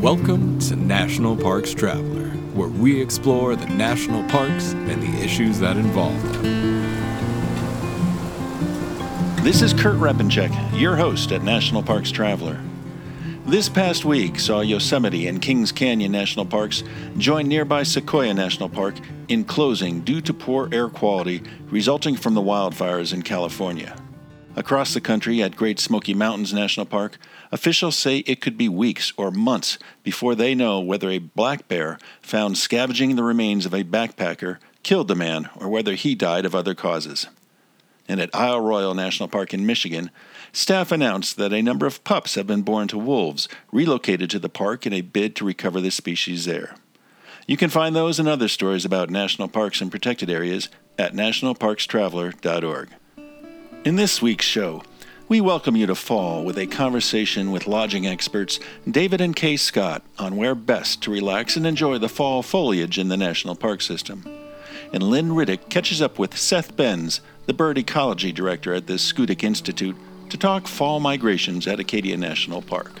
Welcome to National Parks Traveler, where we explore the national parks and the issues that involve them. This is Kurt Repanshek, your host at National Parks Traveler. This past week saw Yosemite and Kings Canyon National Parks join nearby Sequoia National Park in closing due to poor air quality resulting from the wildfires in California. Across the country at Great Smoky Mountains National Park, officials say it could be weeks or months before they know whether a black bear found scavenging the remains of a backpacker killed the man or whether he died of other causes. And at Isle Royale National Park in Michigan, staff announced that a number of pups have been born to wolves relocated to the park in a bid to recover the species there. You can find those and other stories about national parks and protected areas at nationalparkstraveler.org. In this week's show, we welcome you to fall with a conversation with lodging experts David and Kay Scott on where best to relax and enjoy the fall foliage in the national park system. And Lynn Riddick catches up with Seth Benz, the bird ecology director at the Schoodic Institute, to talk fall migrations at Acadia National Park.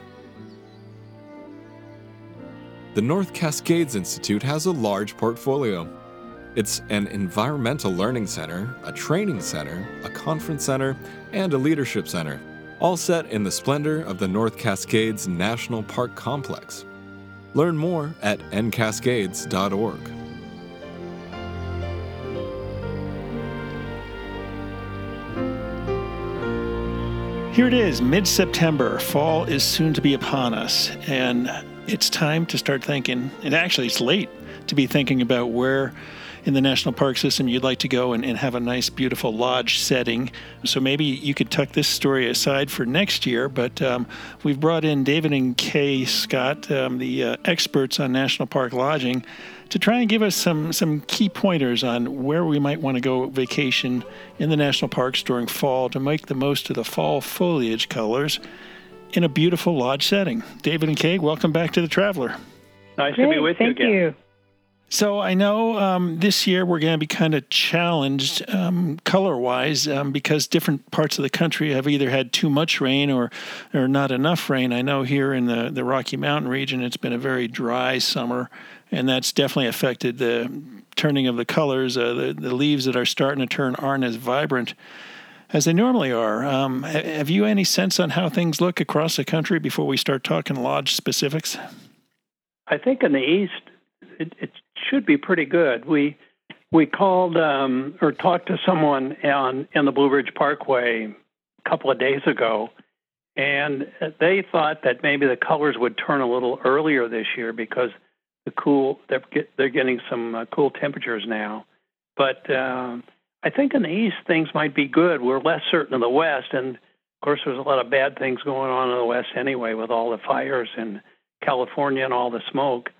The North Cascades Institute has a large portfolio. It's an environmental learning center, a training center, a conference center, and a leadership center, all set in the splendor of the North Cascades National Park Complex. Learn more at ncascades.org. Here it is, mid September. Fall is soon to be upon us, and it's time to start thinking. And actually, it's late to be thinking about where in the national park system you'd like to go and, and have a nice, beautiful lodge setting. So maybe you could tuck this story aside for next year. But um, we've brought in David and Kay Scott, um, the uh, experts on national park lodging, to try and give us some some key pointers on where we might want to go vacation in the national parks during fall to make the most of the fall foliage colors in a beautiful lodge setting. David and Kay, welcome back to the Traveler. Nice to be with thank you again. you. So I know um, this year we're going to be kind of challenged um, color-wise um, because different parts of the country have either had too much rain or or not enough rain. I know here in the the Rocky Mountain region it's been a very dry summer, and that's definitely affected the turning of the colors. Uh, the the leaves that are starting to turn aren't as vibrant as they normally are. Um, have you any sense on how things look across the country before we start talking lodge specifics? I think in the east, it, it should be pretty good. We we called um, or talked to someone on in the Blue Ridge Parkway a couple of days ago, and they thought that maybe the colors would turn a little earlier this year because the cool they're get, they're getting some uh, cool temperatures now. But um, I think in the east things might be good. We're less certain in the west, and of course there's a lot of bad things going on in the west anyway with all the fires in California and all the smoke.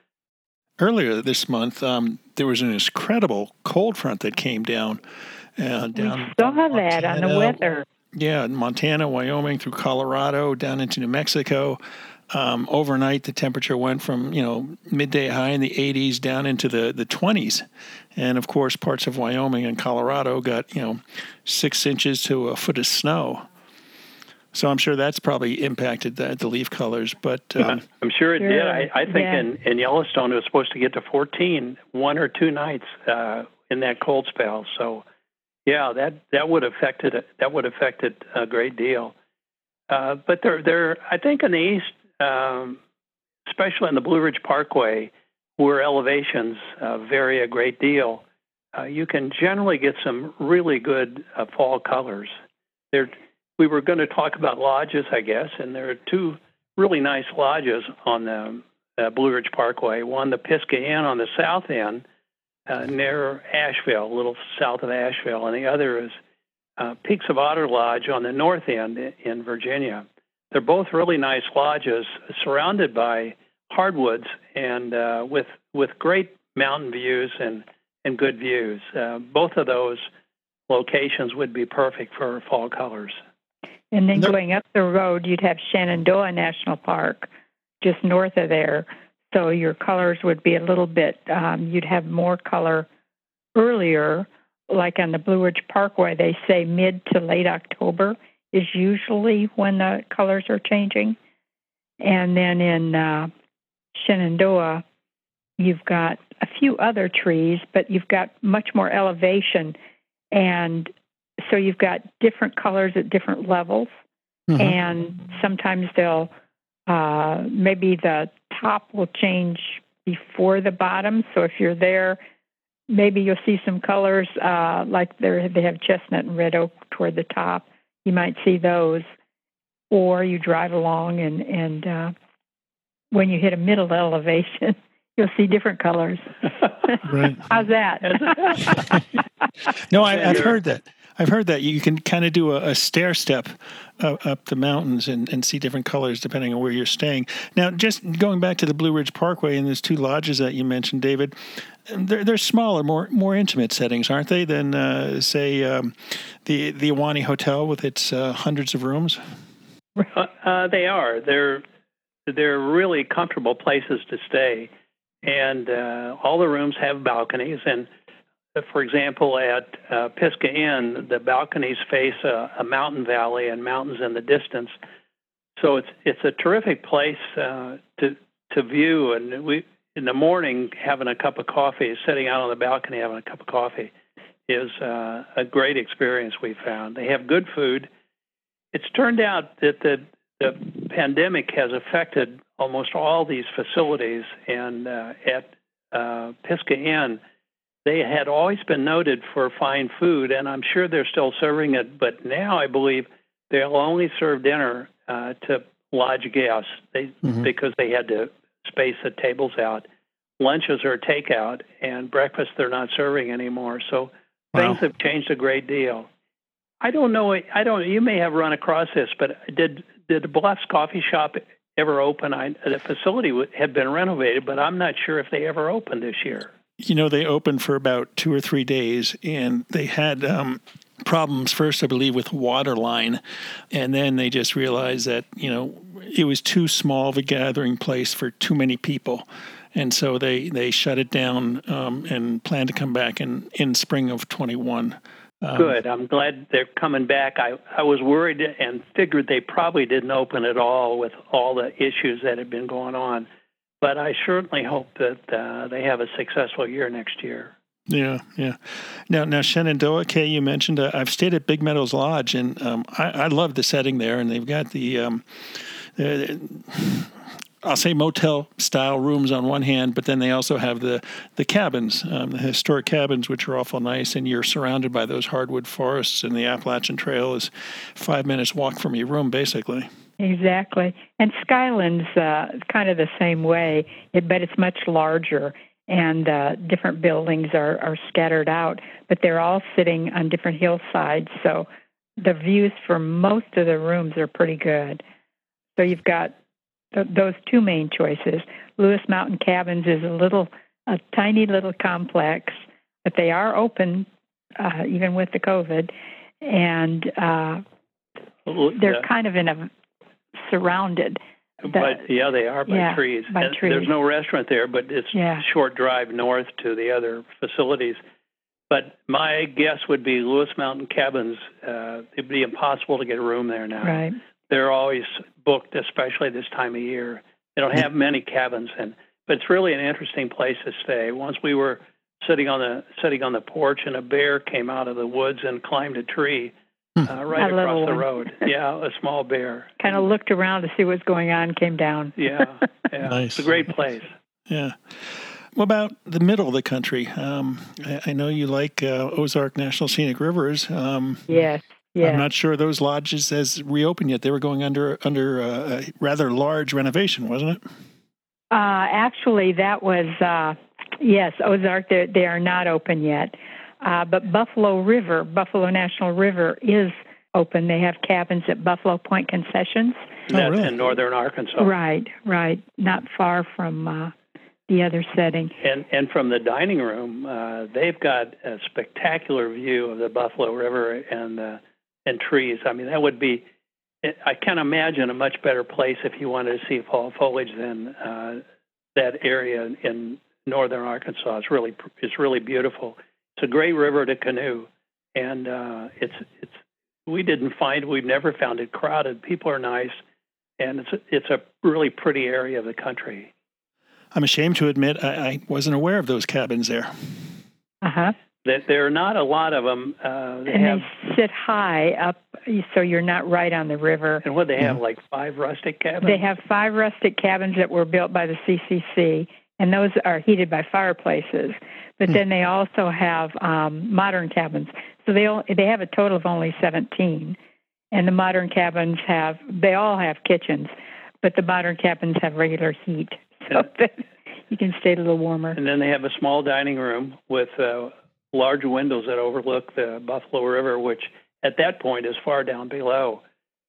Earlier this month, um, there was an incredible cold front that came down. And uh, We down saw that on the weather. Yeah, in Montana, Wyoming, through Colorado, down into New Mexico. Um, overnight, the temperature went from you know midday high in the 80s down into the the 20s, and of course, parts of Wyoming and Colorado got you know six inches to a foot of snow. So I'm sure that's probably impacted the, the leaf colors. But um, I'm sure it did. I, I think yeah. in, in Yellowstone it was supposed to get to 14 one or two nights uh, in that cold spell. So, yeah, that that would affect it. That would affect it a great deal. Uh, but there, there, I think in the east, um, especially in the Blue Ridge Parkway, where elevations uh, vary a great deal, uh, you can generally get some really good uh, fall colors. There, we were going to talk about lodges, I guess, and there are two really nice lodges on the uh, Blue Ridge Parkway. One, the Pisgah Inn on the south end, uh, near Asheville, a little south of Asheville, and the other is uh, Peaks of Otter Lodge on the north end in Virginia. They're both really nice lodges surrounded by hardwoods and uh, with with great mountain views and and good views. Uh, both of those locations would be perfect for fall colors. And then going up the road, you'd have Shenandoah National Park just north of there. So your colors would be a little bit, um, you'd have more color earlier, like on the Blue Ridge Parkway, they say mid to late October is usually when the colors are changing. And then in uh, Shenandoah, you've got a few other trees, but you've got much more elevation. And so you've got different colors at different levels. Mm-hmm. And sometimes they'll, uh, maybe the top will change before the bottom. So if you're there, maybe you'll see some colors uh, like they have chestnut and red oak toward the top. You might see those, or you drive along and and uh, when you hit a middle elevation, you'll see different colors. right. How's that? no, I, have heard that. I've heard that you can kind of do a, a stair step uh, up the mountains and, and see different colors depending on where you're staying. Now, just going back to the Blue Ridge Parkway and those two lodges that you mentioned, David, they're, they're smaller, more more intimate settings, aren't they? Than uh, say um, the the Ahwahnee Hotel with its uh, hundreds of rooms. Uh, they are. They're they're really comfortable places to stay, and uh, all the rooms have balconies. And uh, for example, at uh, Pisgah Inn, the balconies face a, a, mountain valley and mountains in the distance. So it's it's a terrific place to to view. And we in the morning having a cup of coffee, sitting out on the balcony having a cup of coffee, is uh, a great experience. We found they have good food. It's turned out that the the pandemic has affected almost all these facilities, and uh, at uh, Pisgah Inn, they had always been noted for fine food, and I'm sure they're still serving it. But now I believe they'll only serve dinner uh, to lodge guests they, mm-hmm. because they had to space the tables out. Lunches are takeout, and breakfast they're not serving anymore. So wow. things have changed a great deal. I don't know. I don't. You may have run across this, but did did the Bluffs Coffee Shop ever open? I, the facility had been renovated, but I'm not sure if they ever opened this year. You know, they opened for about two or three days, and they had um, problems first, I believe, with water line, and then they just realized that you know it was too small of a gathering place for too many people. And so they, they shut it down um, and plan to come back in, in spring of 21. Um, Good. I'm glad they're coming back. I, I was worried and figured they probably didn't open at all with all the issues that had been going on. But I certainly hope that uh, they have a successful year next year. Yeah, yeah. Now, now Shenandoah, Kay, you mentioned uh, I've stayed at Big Meadows Lodge, and um, I, I, love the setting there. And they've got the um, I'll say motel style rooms on one hand, but then they also have the the cabins, um, the historic cabins, which are awful nice, and you're surrounded by those hardwood forests, and the Appalachian Trail is five minutes walk from your room, basically. Exactly, and Skyland's uh, kind of the same way, but it's much larger, and uh, different buildings are are scattered out, but they're all sitting on different hillsides, so the views for most of the rooms are pretty good. So you've got th- those two main choices. Lewis Mountain Cabins is a little, a tiny little complex, but they are open uh, even with the COVID, and uh, they're yeah. kind of in a surrounded. But yeah, they are by yeah, trees. By and trees. There's no restaurant there, but it's yeah. a short drive north to the other facilities. But my guess would be Lewis Mountain Cabins. Uh, it'd be impossible to get a room there now. Right they're always booked, especially this time of year. They don't have many cabins, and but it's really an interesting place to stay. Once we were sitting on the sitting on the porch, and a bear came out of the woods and climbed a tree. Uh, right a across the road. yeah, a small bear. Kind of looked around to see what's going on, came down. yeah, yeah, nice. it's a great place. Yeah. What about the middle of the country? Um, I, I, know you like uh, Ozark National Scenic Rivers. Um, yes. Yeah. I'm not sure those lodges has reopened yet. They were going under under a, rather large renovation, wasn't it? Uh, actually, that was uh, yes, Ozark. They are not open yet. Uh, but Buffalo River, Buffalo National River, is open. They have cabins at Buffalo Point Concessions. Oh, That's really? in northern Arkansas. Right, right. Not far from uh, the other setting. And and from the dining room, uh, they've got a spectacular view of the Buffalo River and uh, and trees. I mean, that would be. I can't imagine a much better place if you wanted to see fall foliage than uh, that area in northern Arkansas. It's really it's really beautiful. It's a great river to canoe, and uh, it's it's. We didn't find we've never found it crowded. People are nice, and it's a, it's a really pretty area of the country. I'm ashamed to admit I, I wasn't aware of those cabins there. Uh huh. That there are not a lot of them. Uh, they And have they sit high up, so you're not right on the river. And what they have, like five rustic cabins? They have five rustic cabins that were built by the CCC, and those are heated by fireplaces. But then they also have um, modern cabins. So they all, they have a total of only 17, and the modern cabins have they all have kitchens, but the modern cabins have regular heat, so that you can stay a little warmer. And then they have a small dining room with uh, large windows that overlook the Buffalo River, which at that point is far down below.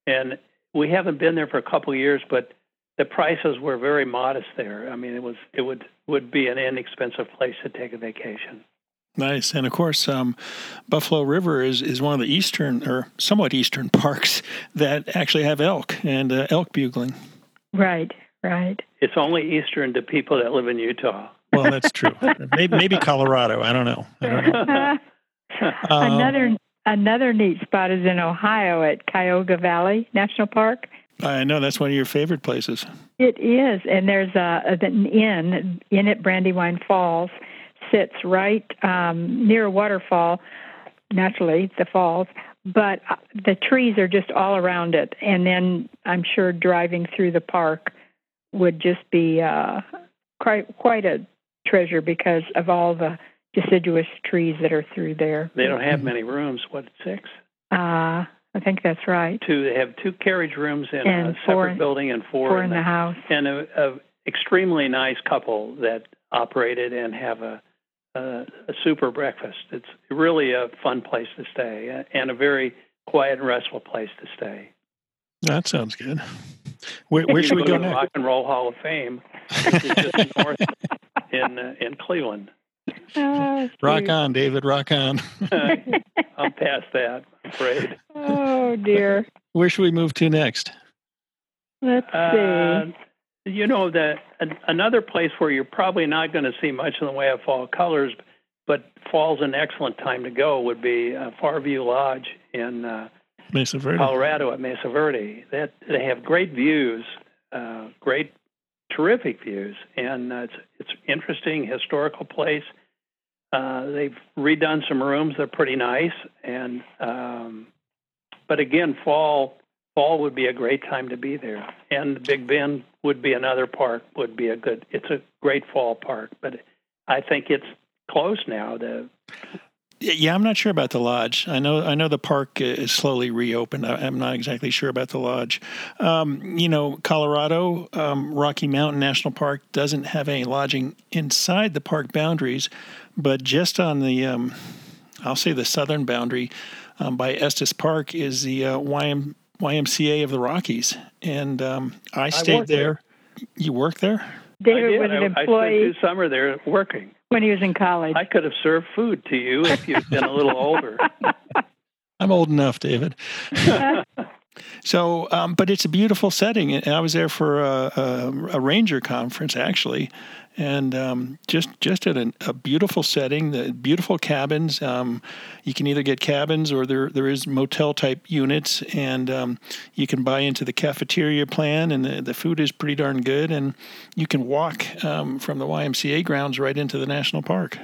And we haven't been there for a couple of years, but the prices were very modest there. I mean, it was it would would be an inexpensive place to take a vacation. Nice, and of course, um, Buffalo River is, is one of the eastern or somewhat eastern parks that actually have elk and uh, elk bugling. Right, right. It's only eastern to people that live in Utah. Well, that's true. maybe, maybe Colorado. I don't know. I don't know. Um, another another neat spot is in Ohio at Cuyahoga Valley National Park. I know that's one of your favorite places. It is, and there's a an inn in at Brandywine Falls sits right um, near a waterfall. Naturally, the falls, but uh, the trees are just all around it. And then I'm sure driving through the park would just be uh, quite quite a treasure because of all the deciduous trees that are through there. They don't have many rooms. What six? Uh, I think that's right. To have two carriage rooms in And a four- separate building, and four, Four in the house. and a, a extremely nice couple that operated and have a, a a super breakfast. It's really a fun place to stay and a very quiet and restful place to stay. That sounds good. Where, where should we go to the next? Rock and Roll Hall of Fame, which is just north in uh, in Cleveland. Oh, Rock on, David. Rock on. I'm past that, I'm afraid. oh dear. Where should we move to next? Let's Uh, see. you know that an, another place where you're probably not going to see much in the way of fall colors, but fall's an excellent time to go would be uh, Farview Lodge in uh, Mesa Verde. Colorado at Mesa Verde. That they have great views, uh, great, terrific views, and uh, it's it's interesting historical place. Uh, they've redone some rooms; they're pretty nice, and um, but again, fall fall would be a great time to be there, and Big Bend would be another park. Would be a good. It's a great fall park, but I think it's closed now. The Yeah, I'm not sure about the lodge. I know I know the park is slowly reopened. I- I'm not exactly sure about the lodge. Um, you know, Colorado um, Rocky Mountain National Park doesn't have any lodging inside the park boundaries, but just on the, um, I'll say the southern boundary um, by Estes Park is the uh, YM, YMCA of the Rockies, and um, I stayed worked there. there. You work there? I David did. was I, an I spent two summer there working. When he was in college. I could have served food to you if you'd been a little older. I'm old enough, David. So, um, but it's a beautiful setting. I was there for a, a, a ranger conference actually, and um, just just at a, a beautiful setting. The beautiful cabins. Um, you can either get cabins or there there is motel type units, and um, you can buy into the cafeteria plan, and the, the food is pretty darn good. And you can walk um, from the YMCA grounds right into the national park.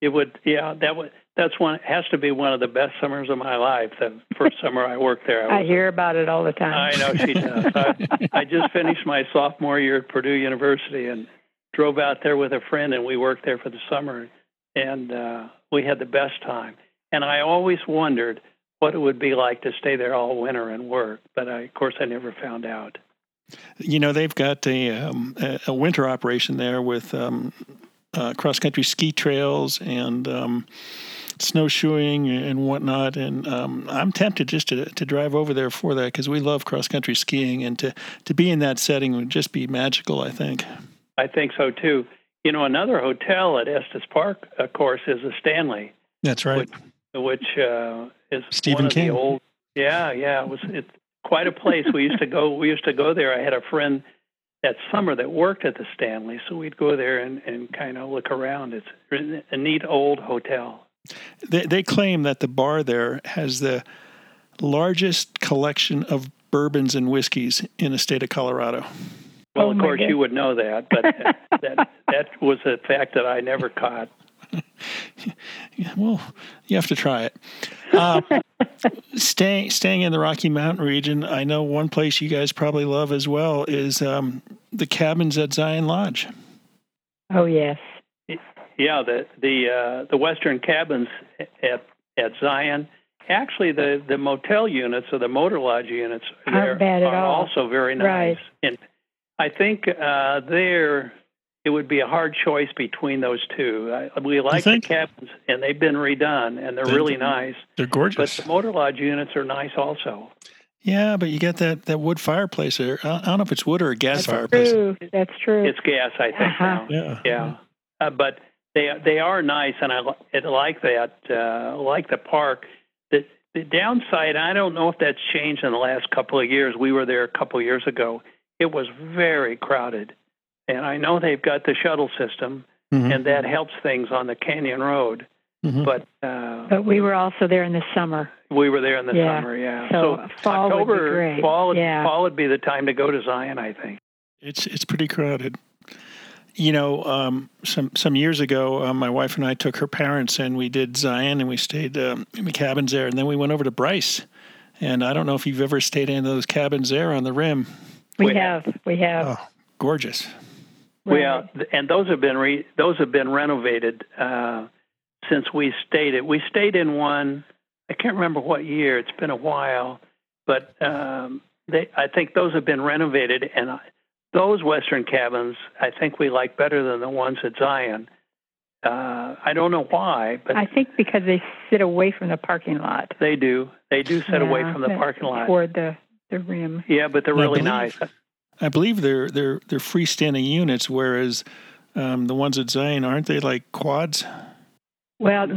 It would, yeah, that would. That's one has to be one of the best summers of my life. The first summer I worked there, I was, hear about it all the time. I know she does. I, I just finished my sophomore year at Purdue University and drove out there with a friend, and we worked there for the summer, and uh, we had the best time. And I always wondered what it would be like to stay there all winter and work, but I, of course I never found out. You know, they've got a um, a, a winter operation there with um, uh, cross country ski trails and um, snowshoeing and whatnot. And um, I'm tempted just to, to drive over there for that because we love cross country skiing, and to to be in that setting would just be magical. I think. I think so too. You know, another hotel at Estes Park, of course, is the Stanley. That's right. Which, which uh, is Stephen one of King. the old. Yeah, yeah, it was it's quite a place. we used to go. We used to go there. I had a friend that summer that worked at the Stanley, so we'd go there and, and kind of look around. It's a neat old hotel. They, they claim that the bar there has the largest collection of bourbons and whiskeys in the state of Colorado. Well, Oh, of course, God. you would know that, but that that was a fact that I never caught. Yeah, well, you have to try it. Um, staying staying in the Rocky Mountain region, I know one place you guys probably love as well is um, the cabins at Zion Lodge. Oh yes. Yeah, the the uh, the Western cabins at at Zion. Actually, the the motel units or the motor lodge units Aren't there bad at are all. also very nice. Right. And I think uh, there it would be a hard choice between those two. I, we like the cabins, and they've been redone, and they're They- really nice. They're gorgeous. But the motor lodge units are nice also. yeah, but you get that, that wood fireplace there. I I don't know if it's wood or a gas fireplace. True. That's true. It's gas, I think. Uh-huh. now. Yeah. Yeah, uh, but they they are nice, and I, li- I like that. Uh, like the park. The the downside, I don't know if that's changed in the last couple of years. We were there a couple of years ago. It was very crowded, and I know they've got the shuttle system, Mhm. and that helps things on the Canyon Road. Mhm. But uh, but we were also there in the summer. we were there in the Yeah. summer. Yeah, So fall would be great. fall Yeah. fall would be the time to go to Zion. I think. It's it's pretty crowded. You know, um, some some years ago, uh, my wife and I took her parents and we did Zion and we stayed um, in the cabins there, and then we went over to Bryce. And I don't know if you've ever stayed in those cabins there on the rim. We, We have. We have. Oh, gorgeous. Well, th- and those have been re- those have been renovated uh, since we stayed it. We stayed in one. I can't remember what year. It's been a while, but um, they. I think those have been renovated, and I, those Western cabins I think we like better than the ones at Zion. Uh, I don't know why, but I think because they sit away from the parking lot. they do. They do sit away from the parking lot. Toward the, the rim. Yeah, but they're I really believe- nice. I believe they're they're they're freestanding units, whereas um, the ones at Zion aren't they like quads? Well, no,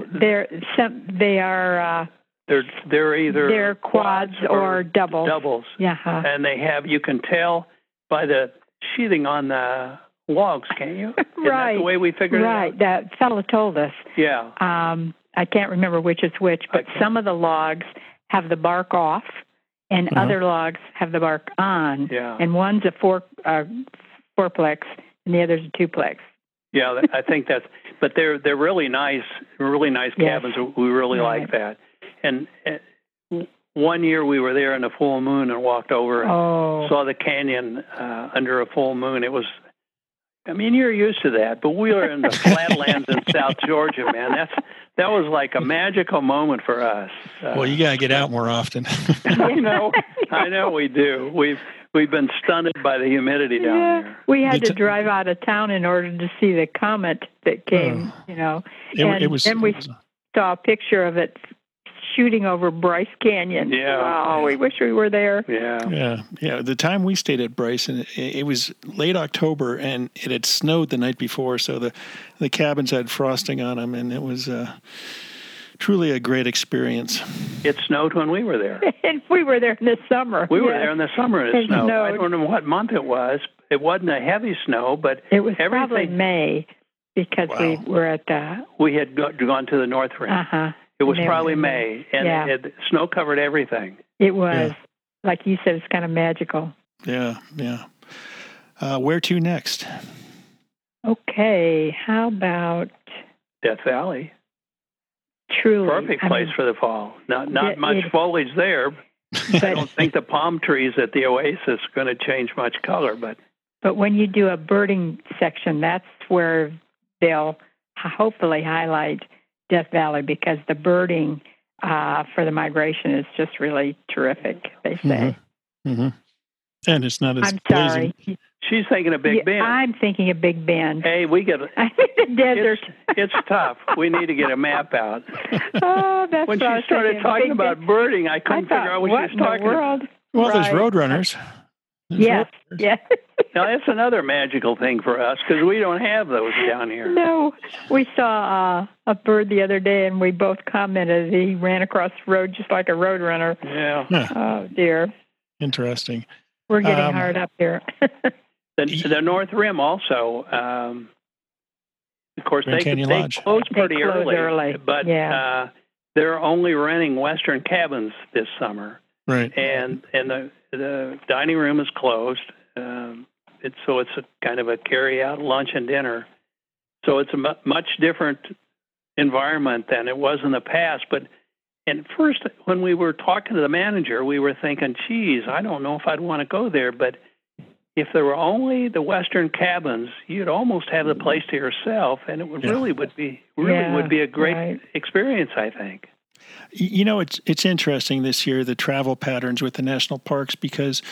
No. they're some. They are. Uh, They're they're either they're quads or doubles. doubles. Yeah. huh. and they have you can tell by the sheathing on the logs, can't you? Isn't that Right. the way we figured Right. it out? Right. That fellow told us. Yeah. Um, I can't remember which is which, but some of the logs have the bark off, and Uh-huh. other logs have the bark on. Yeah. And one's a four uh, fourplex, and the other's a twoplex. Yeah, I think that's. But they're they're really nice, really nice Yes. cabins. We really Right. like that. And uh, one year we were there in a full moon and walked over and Oh, saw the canyon uh, under a full moon. It was. I mean, you're used to that, but we were in the flatlands in South Georgia, man. That's that was like a magical moment for us. Uh, Well, you gotta get out more often. I know, I know we do. We've we've been stunted by the humidity down yeah. there. We had The to drive out of town in order to see the comet that came. You know, It, And it was. then we- it was- saw a picture of it shooting over Bryce Canyon. Yeah. Oh, we wish we were there. Yeah, Yeah, yeah. The time we stayed at Bryson, it, it was late October, and it had snowed the night before, so the the cabins had frosting on them, and it was uh, truly a great experience. it snowed when we were there. and we were there in the summer. We were there in the summer and it It snowed. I don't know what month it was. It wasn't a heavy snow, but It was probably everything- May because we were at the. we had go, gone to the North Rim. Uh huh. It was probably May, and Yeah. it, it, snow covered everything. It was like you said. It's kind of magical. Yeah, yeah. Uh, where to next? Okay, how about Death Valley, truly? perfect I place mean, for the fall. Not not It- much it- foliage there. I don't think the palm trees at the Oasis are going to change much color, but but when you do a birding section, that's where they'll hopefully highlight Death Valley because the birding uh, for the migration is just really terrific. They say. hmm And it's not as I'm blazing. sorry. She's thinking of Big Yeah, Bend. I'm thinking of Big Bend. hey, we get I the desert. it's, it's tough. We need to get a map out. oh, that's When what I she was started thinking. talking Big about Bend. birding, I I couldn't thought, figure out what, what she was in the talking about. world? Well, there's Right. roadrunners. There's roadrunners. Yes. Now that's another magical thing for us because we don't have those down here. No, we saw uh, a bird the other day, and we both commented he ran across the road just like a road runner. Yeah. Oh dear, interesting. we're getting Um, hard up here. The, the North Rim also. Um, of course, Grand they Canyon they Lodge. close They pretty close early, early, but yeah. uh, they're only renting Western cabins this summer, Right. and and the the dining room is closed. Um, it's so it's a kind of a carry out lunch and dinner. So it's a much different environment than it was in the past. But and first, when we were talking to the manager, we were thinking, "Geez, I don't know if I'd want to go there." But if there were only the Western cabins, you'd almost have the place to yourself, and it would Yeah. really would be really Yeah, would be a great right. experience. I think. You know, it's it's interesting this year the travel patterns with the national parks because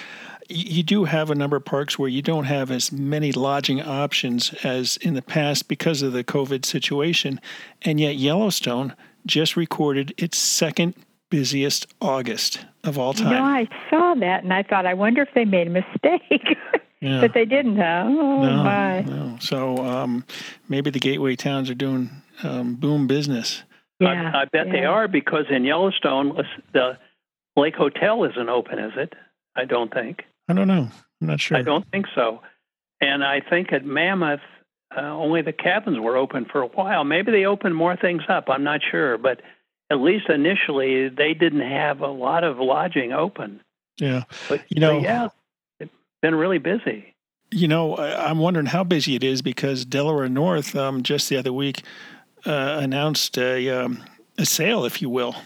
you do have a number of parks where you don't have as many lodging options as in the past because of the COVID situation, and yet Yellowstone just recorded its second busiest August of all You know, time. I saw that, and I thought, I wonder if they made a mistake, Yeah. but they didn't. Huh? Oh no, my! no. So um, maybe the gateway towns are doing um, boom business. Yeah, I, I bet they are because in Yellowstone, the Lake Hotel isn't open, is it? I don't think. I don't know. I'm not sure. I don't think so. And I think at Mammoth, uh, only the cabins were open for a while. Maybe they opened more things up. I'm not sure, but at least initially they didn't have a lot of lodging open. Yeah. But You know- but yeah, it's been really busy. You know, I- I'm wondering how busy it is because Delaware North um, just the other week announced a, um, a sale, if you will.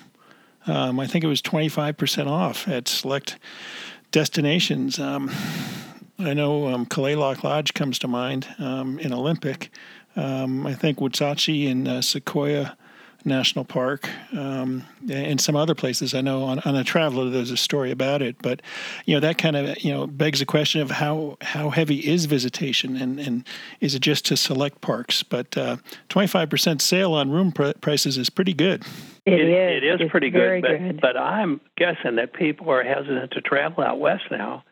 Um, I think it was 25% off at select destinations. Um, I know um, Kalaloch Lodge comes to mind um, in Olympic. Um, I think Wuksachi and uh, Sequoia National Park um, and some other places. I know on, on a traveler there's a story about it, but you know that kind of you know begs the question of how how heavy is visitation and and is it just to select parks? But uh, 25% sale on room pr- prices is pretty good. It is. It is It's pretty good, but, good. but I'm guessing that people are hesitant to travel out west now,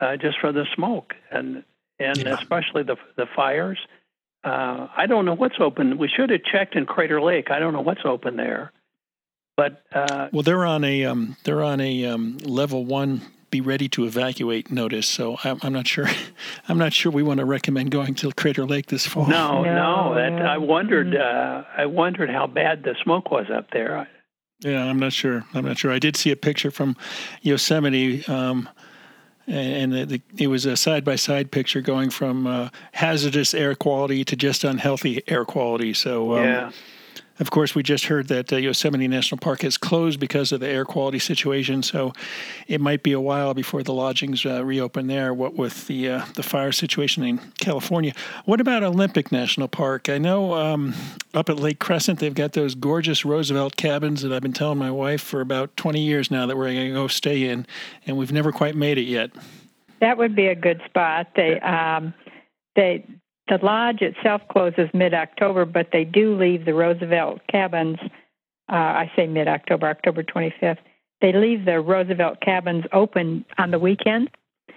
uh, just for the smoke and and Yeah. especially the the fires. Uh, I don't know what's open. We should have checked in Crater Lake. I don't know what's open there, but uh, Well, they're on a um, they're on a um, level one. Be ready to evacuate notice. So I'm, I'm not sure. I'm not sure we want to recommend going to Crater Lake this fall. no, no. No, that. I wondered. Mhm. Uh, I wondered how bad the smoke was up there. Yeah, I'm not sure. I'm not sure. I did see a picture from Yosemite, um, and the, it was a side by side picture going from uh, hazardous air quality to just unhealthy air quality. So, um, yeah, of course, we just heard that uh, Yosemite National Park has closed because of the air quality situation. So, it might be a while before the lodgings uh, reopen there. What with the uh, the fire situation in California. What about Olympic National Park? I know um, up at Lake Crescent they've got those gorgeous Roosevelt cabins that I've been telling my wife for about 20 years now that we're going to go stay in, and we've never quite made it yet. That would be a good spot. They um, they the lodge itself closes mid October, but they do leave the Roosevelt cabins. Uh, I say mid October, October 25th. They leave the Roosevelt cabins open on the weekends,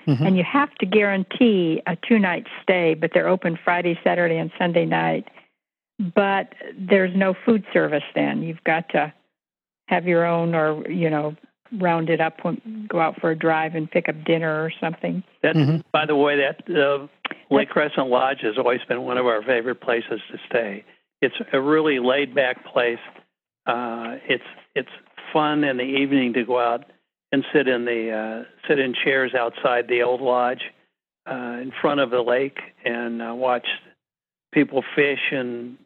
Mhm. and you have to guarantee a two night stay. But they're open Friday, Saturday, and Sunday night. But there's no food service. Then you've got to have your own, or you know, round it up when go out for a drive and pick up dinner or something. that. Mhm. By the way, that uh, Lake Crescent Lodge has always been one of our favorite places to stay. It's a really laid back place. Uh, it's it's fun in the evening to go out and sit in the uh, sit in chairs outside the old lodge uh, in front of the lake and uh, watch people fish and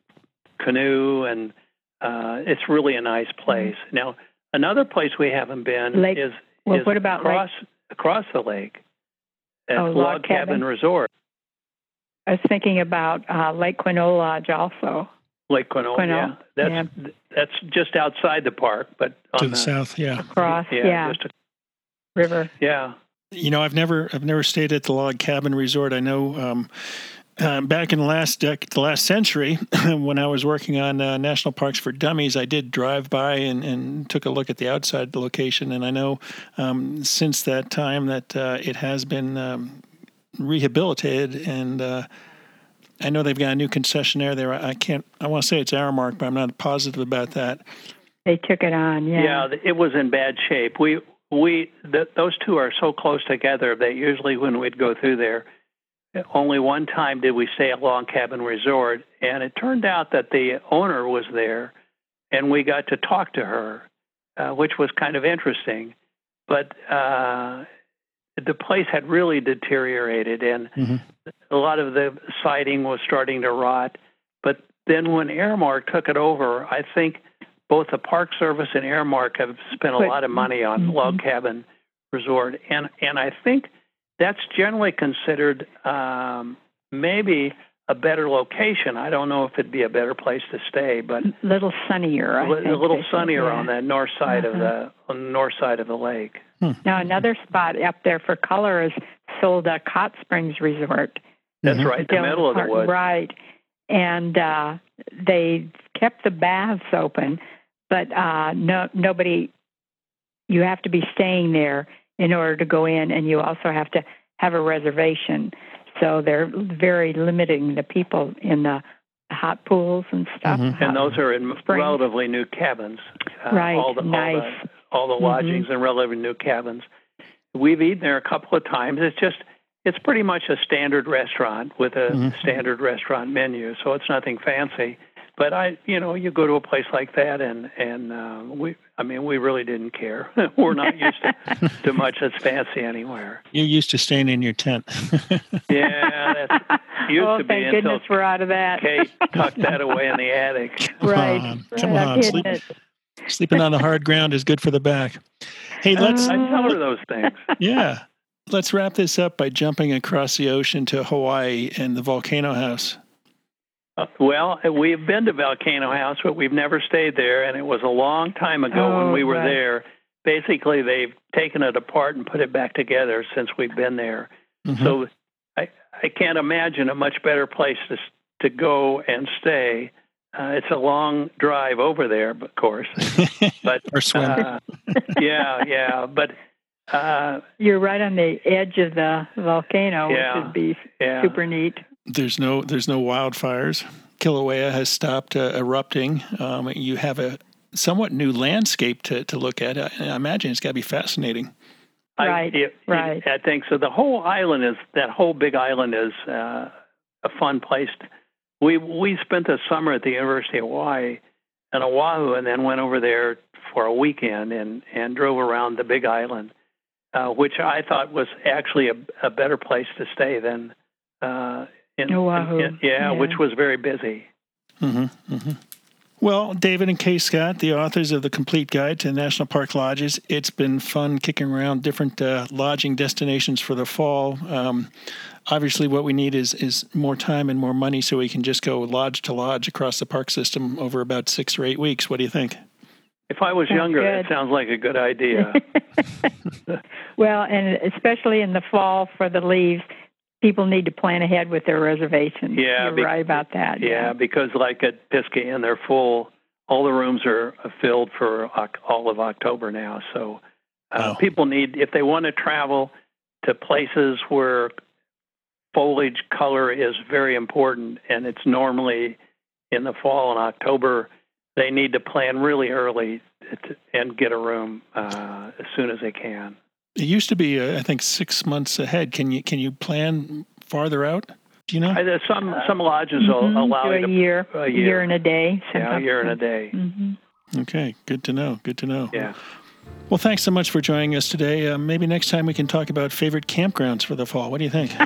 canoe and uh, it's really a nice place. Now another place we haven't been Lake- is Well, is what about across across the lake at Oh, Log Log Cabin Cabin? Resort, I was thinking about uh, Lake Quinault Lodge also. Lake Quinault. Quinault, Yeah, that's that's just outside the park, but on To the south, yeah. Across, Yeah, yeah, just a- river. yeah. You know, I've never I've never stayed at the log cabin resort. I know um, uh, back in the last dec- the last century, when I was working on uh, national parks for dummies, I did drive by and, and took a look at the outside location. And I know um, since that time that uh, it has been um, rehabilitated, and uh, I know they've got a new concessionaire there. I can't. I want to say it's Aramark, but I'm not positive about that. They took it on. Yeah. Yeah, it was in bad shape. We we th- those two are so close together that usually when we'd go through there, only one time did we stay at Log Cabin Resort, and it turned out that the owner was there, and we got to talk to her, uh, which was kind of interesting. But uh, the place had really deteriorated, and Mm-hmm. a lot of the siding was starting to rot. But then when Aramark took it over, I think both the Park Service and Aramark have spent a lot of money on Mhm. Log Cabin Resort, and and I think that's generally considered um, maybe a better location. I don't know if it'd be a better place to stay, but A little sunnier. I a li- think a little they said, sunnier yeah. on the north side of Uh-huh. the on the north side of the lake. Now another spot up there for color is Sol Duc Hot Springs Resort. That's Mhm. right, the Dillon middle of the woods. Right. And uh, they kept the baths open, but uh, no nobody. You have to be staying there in order to go in, and you also have to have a reservation. So they're very limiting the people in the hot pools and stuff. Mhm. And those are in Springs. relatively new cabins. Uh, Right, All the, nice. All the, all the Mhm. lodgings in relatively new cabins. We've eaten there a couple of times. It's just, it's pretty much a standard restaurant with a Mhm. standard restaurant menu, so it's nothing fancy. But I, you know, you go to a place like that, and and uh, we, I mean, we really didn't care. We're not used to, to much that's fancy anywhere. You're used to staying in your tent. Yeah, that's used oh, to be thank until goodness we're out of that. Kate tucked that away in the attic. Right. on, come I've on, sleep- Sleeping on the hard ground is good for the back. Hey, uh, let's I tell her those things. yeah, let's wrap this up by jumping across the ocean to Hawaii and the Volcano House. Uh, Well, we've been to Volcano House, but we've never stayed there, and it was a long time ago when Oh, we were right. there. Basically, they've taken it apart and put it back together since we've been there. Mhm. So I I can't imagine a much better place to to go and stay. Uh, it's a long drive over there, of course, but or swim. uh, yeah, yeah, but uh, You're right on the edge of the volcano, Yeah. which would be yeah, super neat. There's no there's no wildfires. Kilauea has stopped uh, erupting. Um, you have a somewhat new landscape to, to look at. I, I imagine it's got to be fascinating. Right, it- it- right. I think so. The whole island is that whole big island is uh, a fun place. To, we we spent the summer at the University of Hawaii in Oahu, and then went over there for a weekend and and drove around the Big Island, uh, which I thought was actually a, a better place to stay than uh, in, Oahu, in- yeah, yeah. which was very busy. hmm hmm Well, David and Kay Scott, the authors of the Complete Guide to National Park Lodges, it's been fun kicking around different uh, lodging destinations for the fall. Um, obviously, what we need is is more time and more money so we can just go lodge to lodge across the park system over about six or eight weeks. What do you think? If I was Sounds younger, good. that sounds like a good idea. well, and especially in the fall for the leaves, people need to plan ahead with their reservations. Yeah, You're be- right about that. Yeah, because like at Pisgah Inn, they're full. All the rooms are filled for all of October now. So uh, Wow. people need, if they want to travel to places where foliage color is very important, and it's normally in the fall and October, they need to plan really early to, and get a room uh, as soon as they can. It used to be, uh, I think, six months ahead. Can you can you plan farther out? Do you know? I, there's some some lodges will Mhm, allow do you a to year, a year. and a day. yeah, a year and a day. hmm Okay, good to know. Good to know. Yeah. Well, thanks so much for joining us today. Uh, maybe next time we can talk about favorite campgrounds for the fall. What do you think?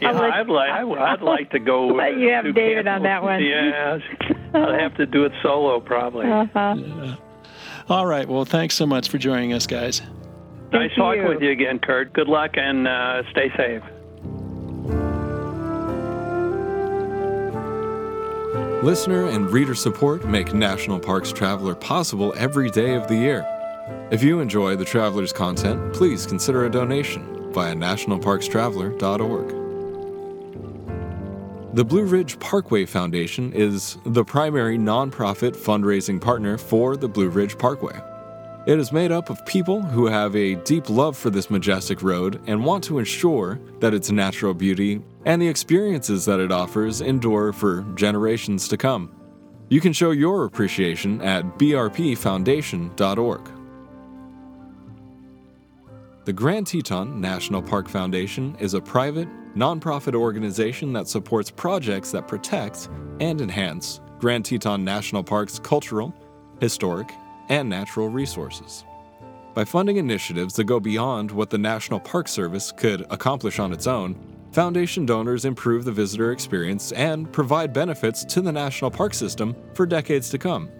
Yeah, let- I'd like I would- I'd like to go. let you have David camp. on that one. Yeah, I'd have to do it solo probably. Uh-huh. All right. Well, thanks so much for joining us, guys. Nice talking with you again, Kurt. Good luck and uh, stay safe. Listener and reader support make National Parks Traveler possible every day of the year. If you enjoy the Traveler's content, please consider a donation via nationalparkstraveler.org. The Blue Ridge Parkway Foundation is the primary nonprofit fundraising partner for the Blue Ridge Parkway. It is made up of people who have a deep love for this majestic road and want to ensure that its natural beauty and the experiences that it offers endure for generations to come. You can show your appreciation at brpfoundation.org. The Grand Teton National Park Foundation is a private, nonprofit organization that supports projects that protect and enhance Grand Teton National Park's cultural, historic, and natural resources. By funding initiatives that go beyond what the National Park Service could accomplish on its own, Foundation donors improve the visitor experience and provide benefits to the national park system for decades to come.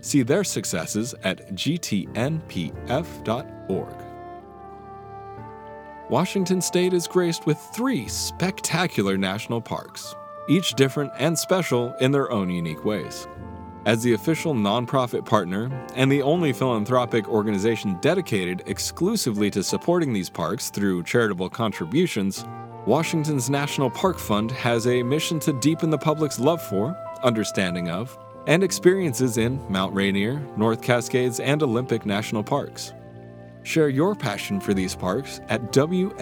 See their successes at gtnpf.org. Washington state is graced with three spectacular national parks, each different and special in their own unique ways. As the official nonprofit partner and the only philanthropic organization dedicated exclusively to supporting these parks through charitable contributions, Washington's National Park Fund has a mission to deepen the public's love for, understanding of, and experiences in Mount Rainier, North Cascades, and Olympic National Parks. Share your passion for these parks at WNPF.org.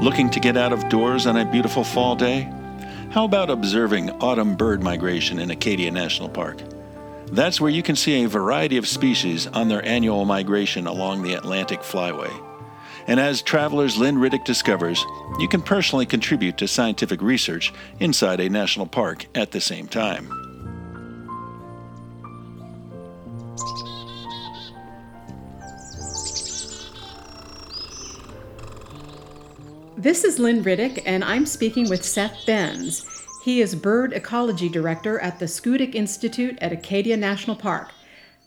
Looking to get out of doors on a beautiful fall day? How about observing autumn bird migration in Acadia National Park? That's where you can see a variety of species on their annual migration along the Atlantic Flyway. And as travelers Lynn Riddick discovers, you can personally contribute to scientific research inside a national park at the same time. This is Lynn Riddick, and I'm speaking with Seth Benz. He is Bird Ecology Director at the Schoodic Institute at Acadia National Park.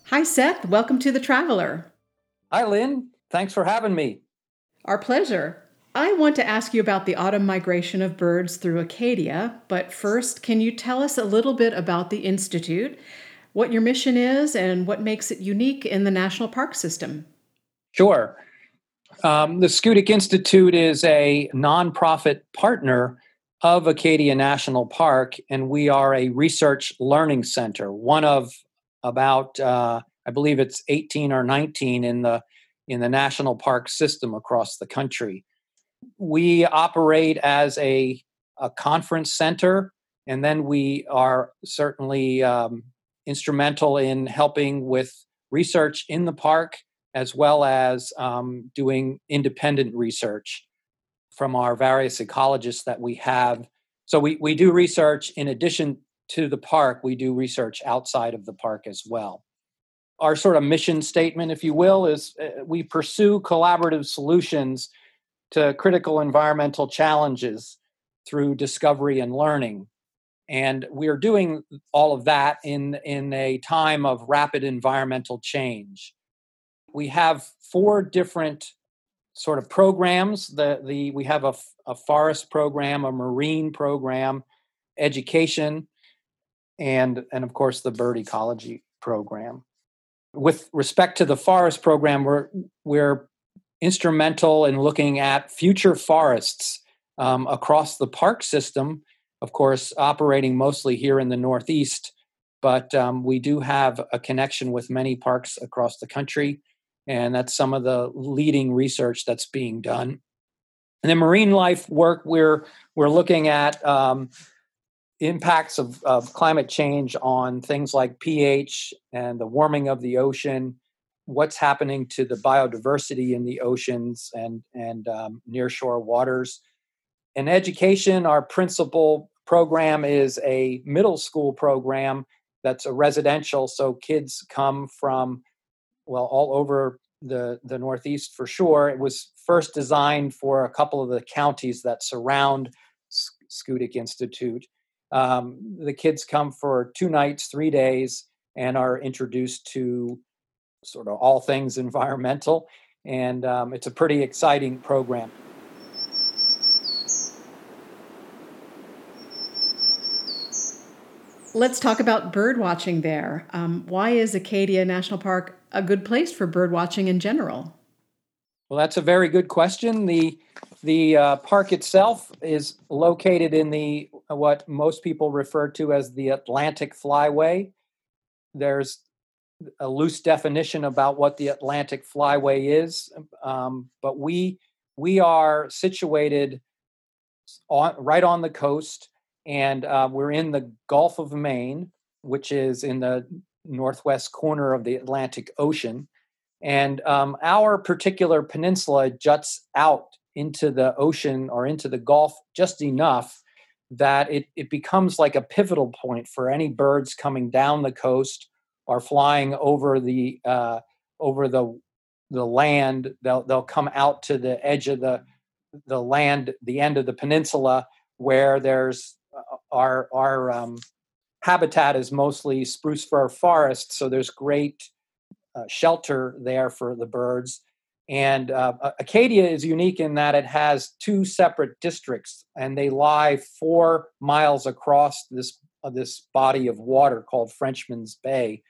Hi, Seth. Welcome to The Traveler. Hi, Lynn. Thanks for having me. Our pleasure. I want to ask you about the autumn migration of birds through Acadia, but first, can you tell us a little bit about the Institute, what your mission is, and what makes it unique in the national park system? Sure. Um, the Schoodic Institute is a nonprofit partner of Acadia National Park, and we are a research learning center, one of about, uh, I believe it's 18 or 19 in the in the national park system across the country. We operate as a, a conference center, and then we are certainly um, instrumental in helping with research in the park as well as um, doing independent research from our various ecologists that we have. So we, we do research in addition to the park, we do research outside of the park as well our sort of mission statement, if you will, is uh, we pursue collaborative solutions to critical environmental challenges through discovery and learning. And we are doing all of that in, in a time of rapid environmental change. We have four different sort of programs. The, the, we have a, a forest program, a marine program, education, and, and of course the bird ecology program with respect to the forest program, we're we're instrumental in looking at future forests um, across the park system. Of course, operating mostly here in the Northeast, but um, we do have a connection with many parks across the country, and that's some of the leading research that's being done. And then marine life work, we're we're looking at um, impacts of, of climate change on things like pH and the warming of the ocean, what's happening to the biodiversity in the oceans and, and um, nearshore waters. In education, our principal program is a middle school program that's a residential, so kids come from, well, all over the, the Northeast for sure. It was first designed for a couple of the counties that surround Schoodic Institute. Um, the kids come for two nights, three days, and are introduced to sort of all things environmental. And um, it's a pretty exciting program. Let's talk about bird watching there. Um, why is Acadia National Park a good place for bird watching in general? Well, that's a very good question. The the uh, park itself is located in the what most people refer to as the Atlantic Flyway. There's a loose definition about what the Atlantic Flyway is, um, but we we are situated on right on the coast, and uh, we're in the Gulf of Maine, which is in the northwest corner of the Atlantic Ocean. And um, our particular peninsula juts out into the ocean or into the Gulf just enough that it, it becomes like a pivotal point for any birds coming down the coast or flying over the uh, over the the land. They'll they'll come out to the edge of the the land, the end of the peninsula, where there's uh, our our um, habitat is mostly spruce fir forest, so there's great uh, shelter there for the birds. And uh, Acadia is unique in that it has two separate districts, and they lie four miles across this uh, this body of water called Frenchman's Bay.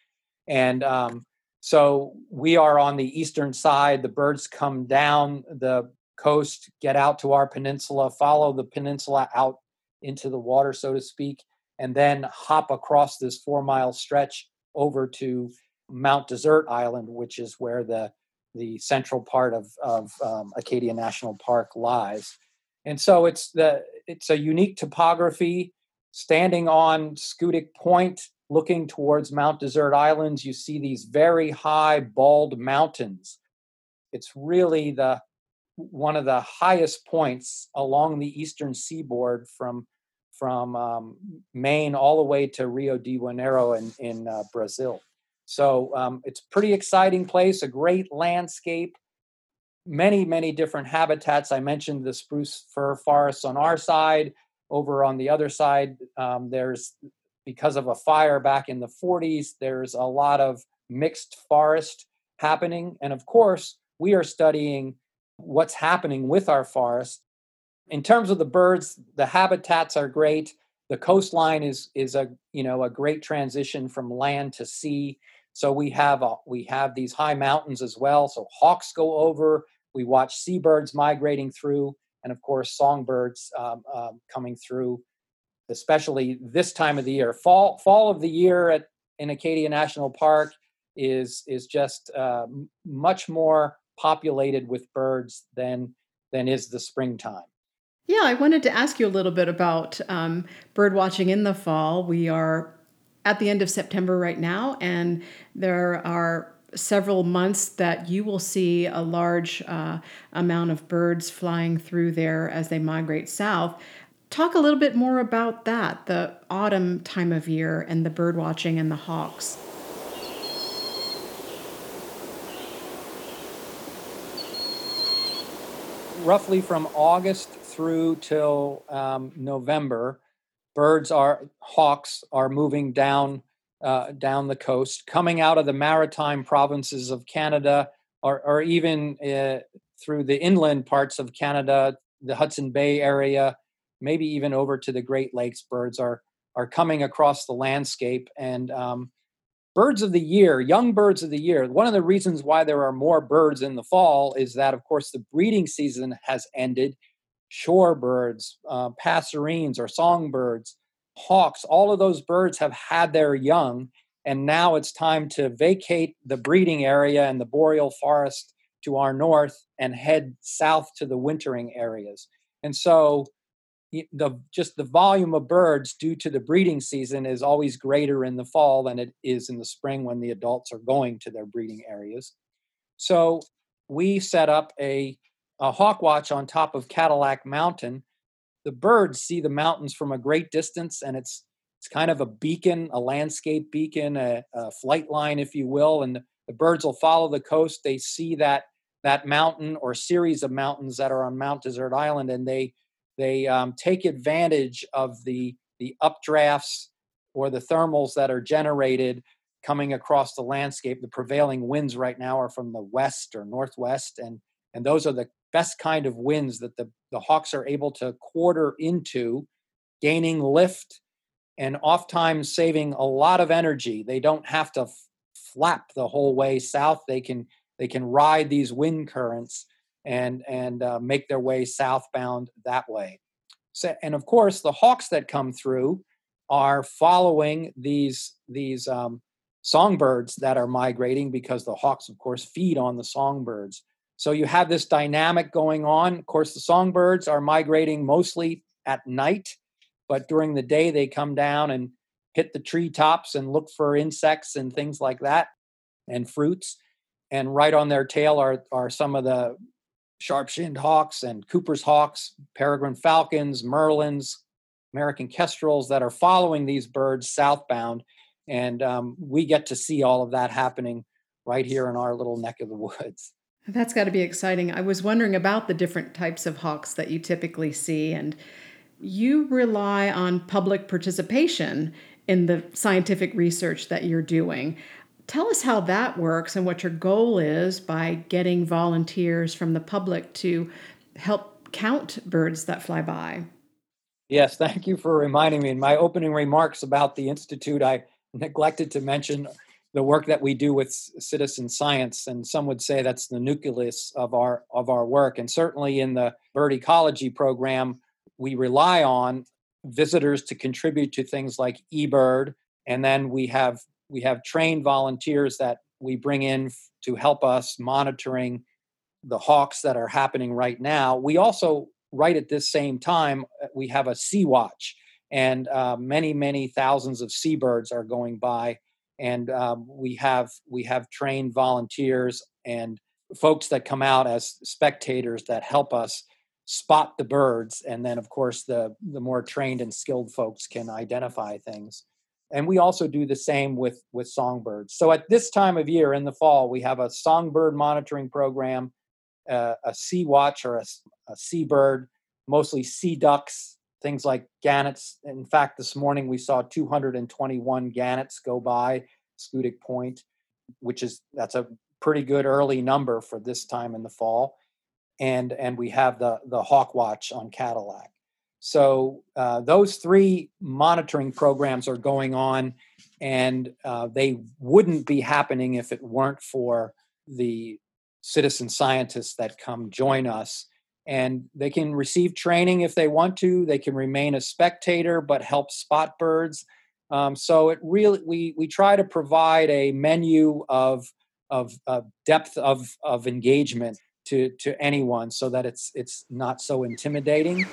And um, so we are on the eastern side. The birds come down the coast, get out to our peninsula, follow the peninsula out into the water, so to speak, and then hop across this four mile stretch over to Mount Desert Island, which is where the the central part of of um, Acadia National Park lies. And so it's the it's a unique topography. Standing on Schoodic Point, looking towards Mount Desert Islands, you see these very high, bald mountains. It's really the one of the highest points along the eastern seaboard from from um, Maine all the way to Rio de Janeiro in, in uh, Brazil. So um, it's pretty exciting place, a great landscape, many, many different habitats. I mentioned the spruce fir forests on our side. Over on the other side, um, there's, because of a fire back in the 40s, there's a lot of mixed forest happening. And of course, we are studying what's happening with our forests. In terms of the birds, the habitats are great. The coastline is is a you know a great transition from land to sea. So we have a, we have these high mountains as well. So hawks go over. We watch seabirds migrating through, and of course songbirds um, um, coming through, especially this time of the year. Fall fall of the year at in Acadia National Park is is just uh, much more populated with birds than than is the springtime. Yeah, I wanted to ask you a little bit about um, bird watching in the fall. We are at the end of September right now, and there are several months that you will see a large uh, amount of birds flying through there as they migrate south. Talk a little bit more about that, the autumn time of year and the bird watching and the hawks. Roughly from August through till um, November, birds are hawks are moving down uh, down the coast, coming out of the maritime provinces of Canada, or, or even uh, through the inland parts of Canada, the Hudson Bay area, maybe even over to the Great Lakes. Birds are are coming across the landscape, and um, birds of the year, young birds of the year. One of the reasons why there are more birds in the fall is that, of course, the breeding season has ended, shorebirds, uh, passerines or songbirds, hawks, all of those birds have had their young. And now it's time to vacate the breeding area and the boreal forest to our north and head south to the wintering areas. And so the just the volume of birds due to the breeding season is always greater in the fall than it is in the spring when the adults are going to their breeding areas. So we set up a a hawk watch on top of Cadillac Mountain, the birds see the mountains from a great distance, and it's it's kind of a beacon, a landscape beacon, a, a flight line, if you will. And the, the birds will follow the coast. They see that that mountain or series of mountains that are on Mount Desert Island, and they they um, take advantage of the the updrafts or the thermals that are generated coming across the landscape. The prevailing winds right now are from the west or northwest, and and those are the best kind of winds that the, the Hawks are able to quarter into, gaining lift and oftentimes saving a lot of energy. They don't have to f- flap the whole way south. They can they can ride these wind currents and and uh, make their way southbound that way. So, and of course, the hawks that come through are following these these um, songbirds that are migrating because the hawks, of course, feed on the songbirds. So you have this dynamic going on. Of course, the songbirds are migrating mostly at night, but during the day they come down and hit the treetops and look for insects and things like that and fruits. And right on their tail are, are some of the sharp shinned hawks and Cooper's hawks, peregrine falcons, merlins, American kestrels that are following these birds southbound. And um, we get to see all of that happening right here in our little neck of the woods. That's got to be exciting. I was wondering about the different types of hawks that you typically see, and you rely on public participation in the scientific research that you're doing. Tell us how that works and what your goal is by getting volunteers from the public to help count birds that fly by. Yes, thank you for reminding me. In my opening remarks about the Institute, I neglected to mention the work that we do with citizen science, and some would say that's the nucleus of our of our work. And certainly in the bird ecology program, we rely on visitors to contribute to things like eBird, and then we have we have trained volunteers that we bring in to help us monitoring the hawks that are happening right now. We also, right at this same time, uh, we have a sea watch, and uh, many, many thousands of seabirds are going by, and um, we have we have trained volunteers and folks that come out as spectators that help us spot the birds, and then of course the the more trained and skilled folks can identify things. And we also do the same with with songbirds. So at this time of year in the fall we have a songbird monitoring program uh, a sea watch or a, a seabird mostly sea ducks things like gannets in fact this morning we saw 221 gannets go by Schoodic Point which is that's a pretty good early number for this time in the fall and and we have the the hawk watch on cadillac so uh, those three monitoring programs are going on, and uh, they wouldn't be happening if it weren't for the citizen scientists that come join us. And they can receive training if they want to. They can remain a spectator, but help spot birds. Um, so it really we we try to provide a menu of of uh, depth of of engagement to to anyone, so that it's it's not so intimidating.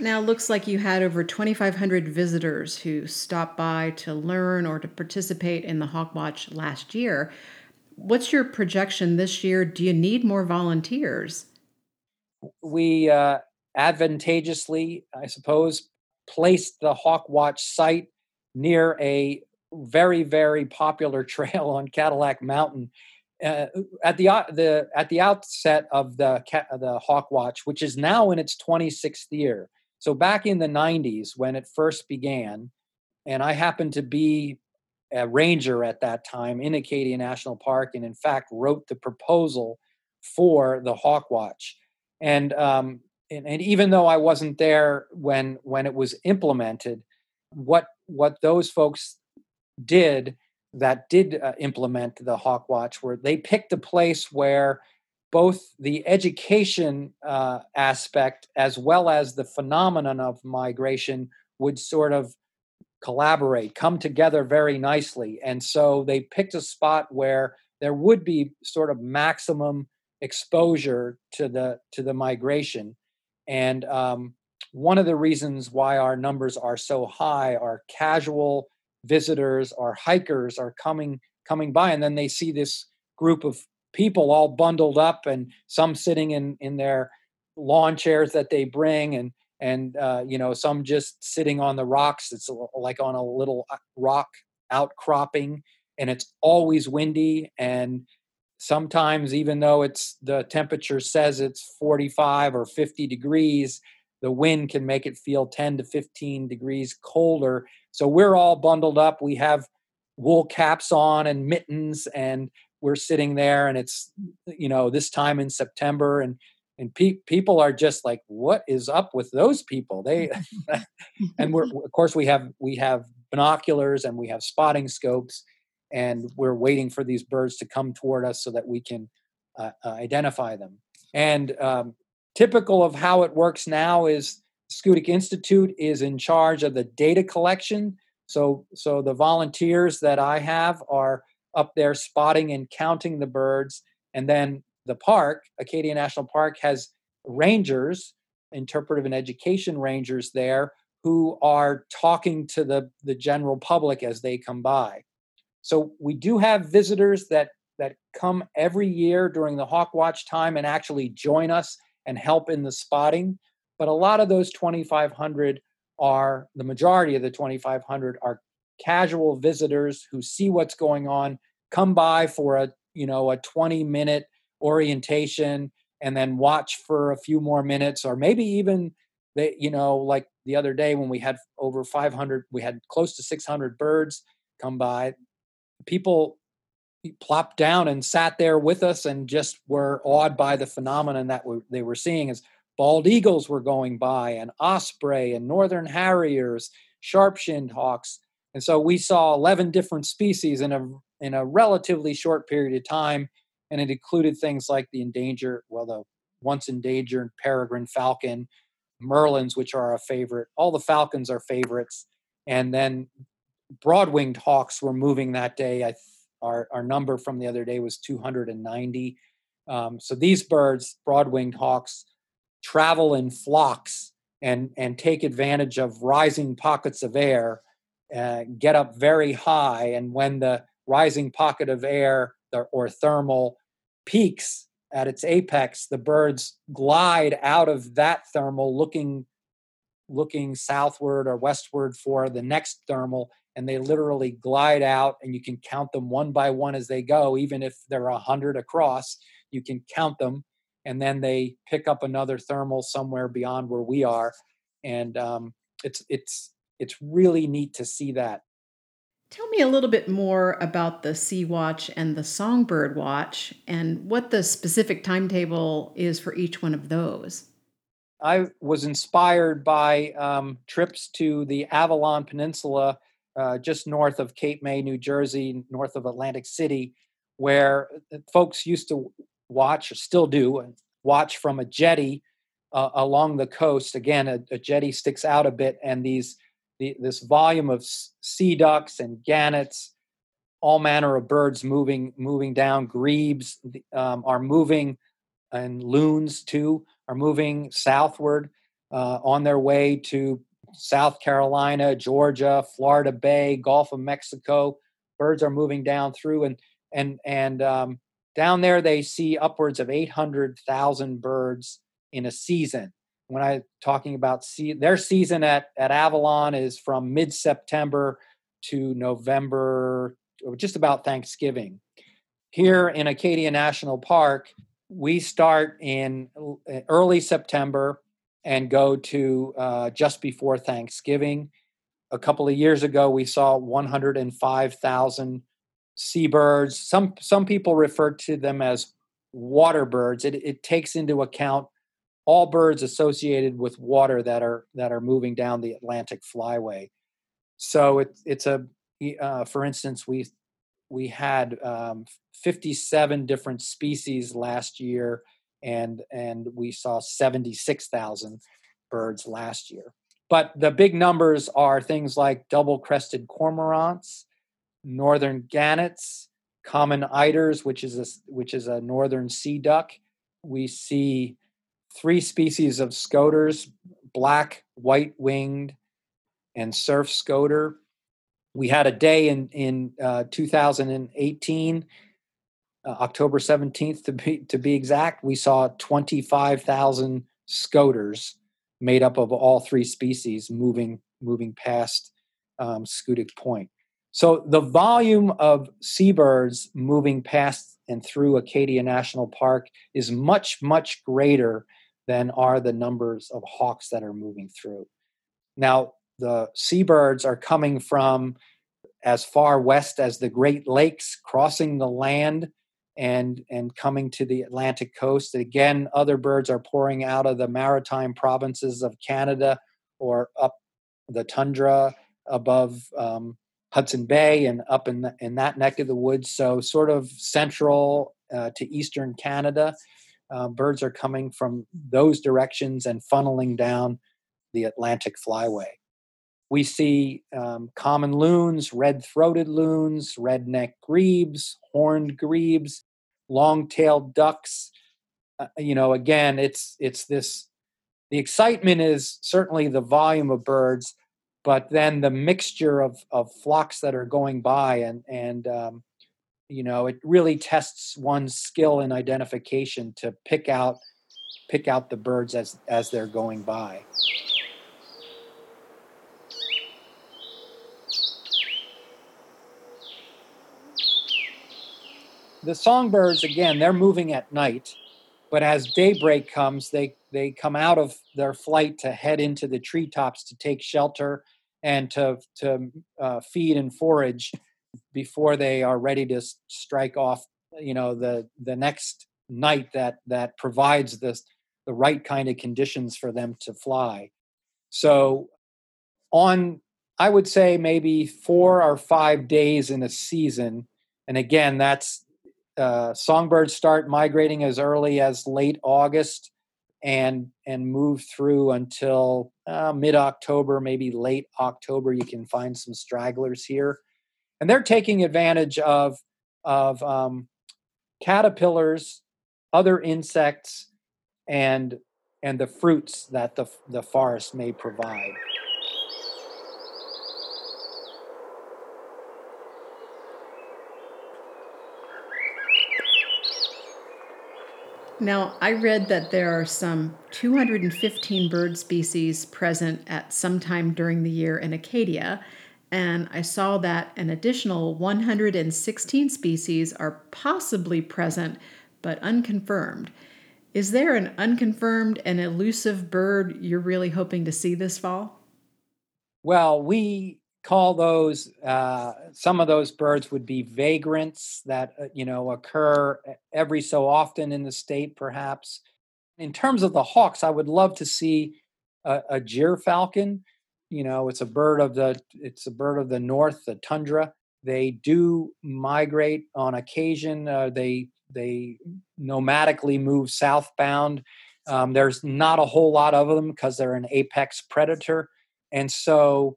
Now, looks like you had over 2,500 visitors who stopped by to learn or to participate in the Hawk Watch last year. What's your projection this year? Do you need more volunteers? We uh, advantageously, I suppose, placed the Hawk Watch site near a very, very popular trail on Cadillac Mountain. Uh, at the the at the outset of the the Hawk Watch, which is now in its 26th year, so back in the 90s when it first began, and I happened to be a ranger at that time in Acadia National Park, and in fact wrote the proposal for the Hawk Watch. And, um, and, and even though I wasn't there when when it was implemented, what what those folks did that did uh, implement the Hawk Watch were they picked a place where both the education uh, aspect as well as the phenomenon of migration would sort of collaborate, come together very nicely. And so they picked a spot where there would be sort of maximum exposure to the to the migration. And um, one of the reasons why our numbers are so high are casual visitors or hikers are coming coming by, and then they see this group of people all bundled up and some sitting in in their lawn chairs that they bring and and uh, you know some just sitting on the rocks it's like on a little uh, rock outcropping and it's always windy and sometimes even though it's the temperature says it's 45 or 50 degrees the wind can make it feel 10 to 15 degrees colder. So we're all bundled up. We have wool caps on and mittens, and we're sitting there, and it's you know this time in September, and and pe- people are just like, what is up with those people? They and we're of course we have we have binoculars and we have spotting scopes, and we're waiting for these birds to come toward us so that we can uh, uh, identify them. And um, typical of how it works now is Schoodic Institute is in charge of the data collection. So, so the volunteers that I have are up there spotting and counting the birds. And then the park, Acadia National Park, has rangers, interpretive and education rangers there who are talking to the, the general public as they come by. So we do have visitors that that come every year during the Hawk Watch time and actually join us and help in the spotting. But a lot of those 2,500 are the majority of the 2,500 are casual visitors who see what's going on, come by for a you know a 20 minute orientation, and then watch for a few more minutes, or maybe even they you know like the other day when we had over 500, we had close to 600 birds come by. People plopped down and sat there with us and just were awed by the phenomenon that we, they were seeing as bald eagles were going by and osprey and northern harriers sharp-shinned hawks and so we saw 11 different species in a in a relatively short period of time and it included things like the endangered well the once endangered peregrine falcon merlins which are a favorite all the falcons are favorites and then broad-winged hawks were moving that day i our, our number from the other day was 290. Um, so these birds, broad-winged hawks, travel in flocks and and take advantage of rising pockets of air, uh, get up very high, and when the rising pocket of air or thermal peaks at its apex, the birds glide out of that thermal, looking looking southward or westward for the next thermal and they literally glide out and you can count them one by one as they go even if they're a hundred across you can count them and then they pick up another thermal somewhere beyond where we are and um, it's it's it's really neat to see that Tell me a little bit more about the Sea Watch and the Songbird Watch and what the specific timetable is for each one of those. I was inspired by um, trips to the Avalon Peninsula uh, just north of Cape May, New Jersey, north of Atlantic City, where uh, folks used to watch, or still do, watch from a jetty uh, along the coast. Again, a, a, jetty sticks out a bit, and these the, this volume of sea ducks and gannets, all manner of birds moving moving down. Grebes um, are moving, and loons too are moving southward uh, on their way to South Carolina, Georgia, Florida Bay, Gulf of Mexico. Birds are moving down through, and and and um, down there they see upwards of 800,000 birds in a season. When I talking about see, their season at at Avalon is from mid September to November, just about Thanksgiving. Here in Acadia National Park, we start in uh, early September and go to uh, just before Thanksgiving. A couple of years ago, we saw 105,000 seabirds. Some some people refer to them as water birds. It, it takes into account all birds associated with water that are that are moving down the Atlantic flyway. So it's it's a uh, for instance we we had um, 57 different species last year and and we saw 76,000 birds last year. But the big numbers are things like double-crested cormorants, northern gannets, common eiders, which is a which is a northern sea duck. We see three species of scoters: black, white-winged, and surf scoter. We had a day in in uh, 2018 uh, October 17th to be to be exact, we saw 25,000 scoters made up of all three species moving moving past um, Schoodic Point. So the volume of seabirds moving past and through Acadia National Park is much much greater than are the numbers of hawks that are moving through. Now, the seabirds are coming from as far west as the Great Lakes, crossing the land and and coming to the Atlantic coast. Again, other birds are pouring out of the maritime provinces of Canada or up the tundra above um, Hudson Bay and up in the, in that neck of the woods. So sort of central uh, to eastern Canada. Uh, birds are coming from those directions and funneling down the Atlantic flyway. We see um, common loons, red throated loons, redneck grebes, horned grebes, long tailed ducks. Uh, you know, again, it's it's this. The excitement is certainly the volume of birds, but then the mixture of of flocks that are going by, and and um, you know, it really tests one's skill in identification to pick out pick out the birds as as they're going by. the songbirds again they're moving at night but as daybreak comes they they come out of their flight to head into the treetops to take shelter and to to uh, feed and forage before they are ready to strike off you know the the next night that that provides this the right kind of conditions for them to fly so on i would say maybe four or five days in a season and again that's uh, songbirds start migrating as early as late August and and move through until uh, mid October, maybe late October. You can find some stragglers here, and they're taking advantage of of um, caterpillars, other insects, and and the fruits that the the forest may provide. Now, I read that there are some 215 bird species present at some time during the year in Acadia, and I saw that an additional 116 species are possibly present but unconfirmed. Is there an unconfirmed and elusive bird you're really hoping to see this fall? Well, we call those uh, some of those birds would be vagrants that uh, you know occur every so often in the state perhaps in terms of the hawks i would love to see a, a gyrfalcon you know it's a bird of the it's a bird of the north the tundra they do migrate on occasion uh, they they nomadically move southbound um, there's not a whole lot of them because they're an apex predator and so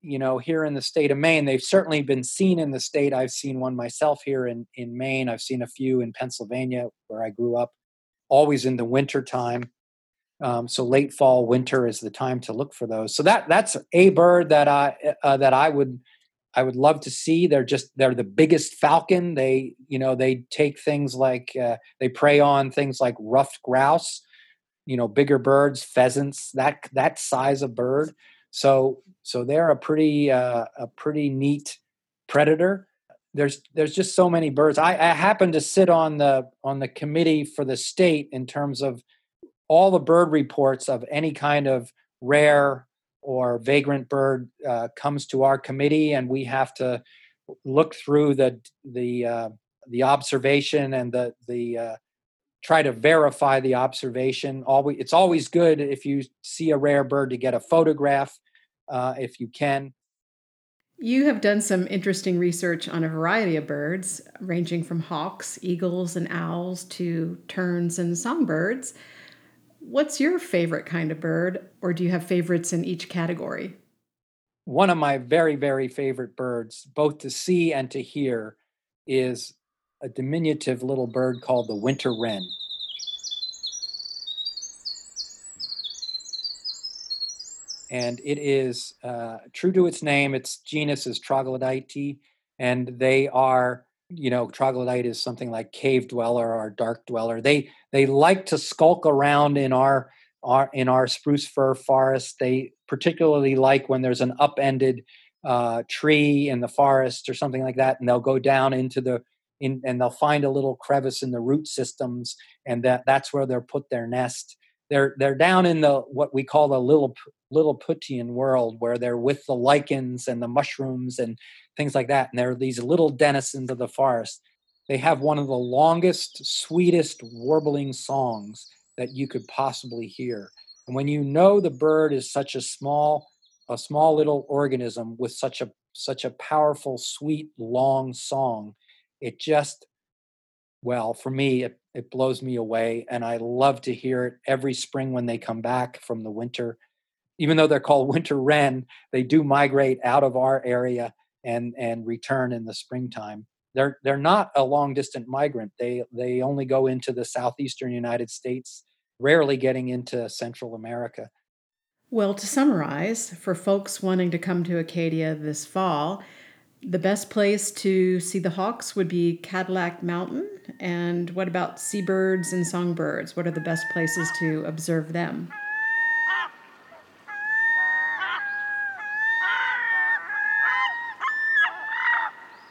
you know, here in the state of Maine, they've certainly been seen in the state. I've seen one myself here in, in Maine. I've seen a few in Pennsylvania where I grew up, always in the winter time. Um, so late fall, winter is the time to look for those. So that that's a bird that I uh, that I would I would love to see. They're just they're the biggest falcon. They you know they take things like uh, they prey on things like ruffed grouse, you know bigger birds, pheasants, that that size of bird. So so they're a pretty uh, a pretty neat predator. There's there's just so many birds. I, I happen to sit on the on the committee for the state in terms of all the bird reports of any kind of rare or vagrant bird uh, comes to our committee, and we have to look through the the uh, the observation and the the uh, try to verify the observation. Always, it's always good if you see a rare bird to get a photograph uh, if you can. You have done some interesting research on a variety of birds, ranging from hawks, eagles, and owls to terns and songbirds. What's your favorite kind of bird, or do you have favorites in each category? One of my very, very favorite birds, both to see and to hear, is a diminutive little bird called the winter wren. And it is uh, true to its name. Its genus is Troglodyte, and they are, you know, troglodyte is something like cave dweller or dark dweller. They they like to skulk around in our our in our spruce fir forest. They particularly like when there's an upended uh, tree in the forest or something like that, and they'll go down into the in, and they'll find a little crevice in the root systems, and that that's where they'll put their nest. They're they're down in the what we call the little Lilliputian world, where they're with the lichens and the mushrooms and things like that, and they're these little denizens of the forest. They have one of the longest, sweetest warbling songs that you could possibly hear. And when you know the bird is such a small, a small little organism with such a such a powerful, sweet, long song, it just well, for me, it, it blows me away. And I love to hear it every spring when they come back from the winter. Even though they're called winter wren, they do migrate out of our area and, and return in the springtime. They're, they're not a long distant migrant. They, they only go into the southeastern United States, rarely getting into Central America. Well, to summarize, for folks wanting to come to Acadia this fall, the best place to see the hawks would be Cadillac Mountain. And what about seabirds and songbirds? What are the best places to observe them?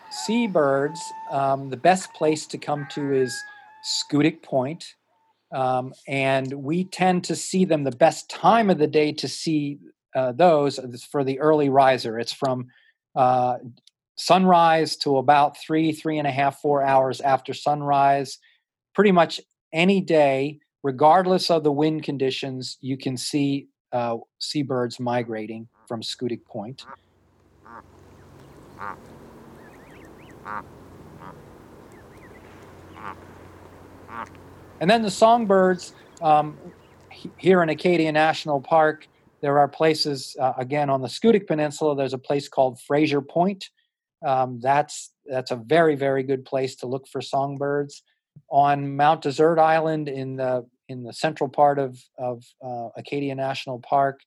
Seabirds, um, the best place to come to is Schoodic Point. Um, and we tend to see them the best time of the day to see uh, those for the early riser. It's from uh, sunrise to about three, three and a half, four hours after sunrise. Pretty much any day, regardless of the wind conditions, you can see uh, seabirds migrating from Schoodic Point. And then the songbirds um, here in Acadia National Park, there are places, uh, again, on the Schoodic Peninsula, there's a place called Frazer Point, um, that's that's a very very good place to look for songbirds. On Mount Desert Island in the in the central part of of uh, Acadia National Park,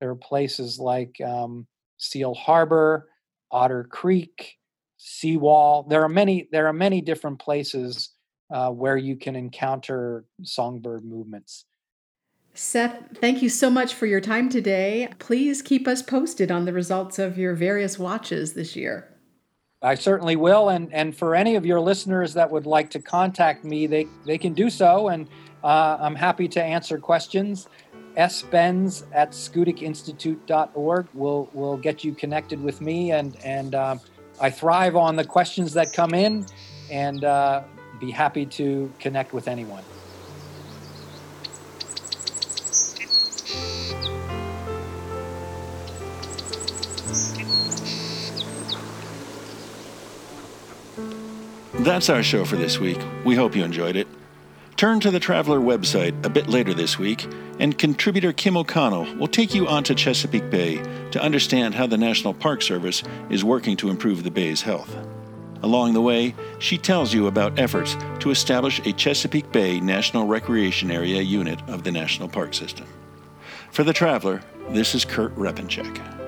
there are places like um, Seal Harbor, Otter Creek, Seawall. There are many there are many different places uh, where you can encounter songbird movements. Seth, thank you so much for your time today. Please keep us posted on the results of your various watches this year. I certainly will. And, and for any of your listeners that would like to contact me, they, they can do so. And uh, I'm happy to answer questions. sbenz at schoodicinstitute.org will will get you connected with me. And, and uh, I thrive on the questions that come in and uh, be happy to connect with anyone. That's our show for this week. We hope you enjoyed it. Turn to the Traveler website a bit later this week, and contributor Kim O'Connell will take you onto Chesapeake Bay to understand how the National Park Service is working to improve the bay's health. Along the way, she tells you about efforts to establish a Chesapeake Bay National Recreation Area unit of the National Park System. For the Traveler, this is Kurt Repanshek.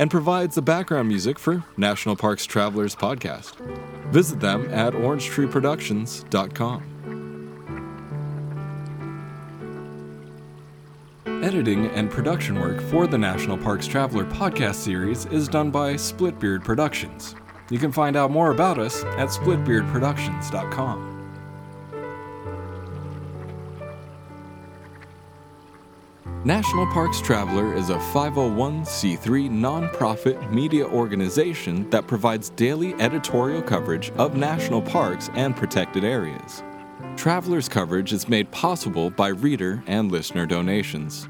and provides the background music for National Parks Travelers podcast. Visit them at orangetreeproductions.com. Editing and production work for the National Parks Traveler podcast series is done by Splitbeard Productions. You can find out more about us at splitbeardproductions.com. National Parks Traveler is a 501c3 nonprofit media organization that provides daily editorial coverage of national parks and protected areas. Traveler's coverage is made possible by reader and listener donations.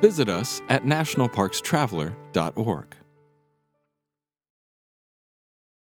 Visit us at nationalparkstraveler.org.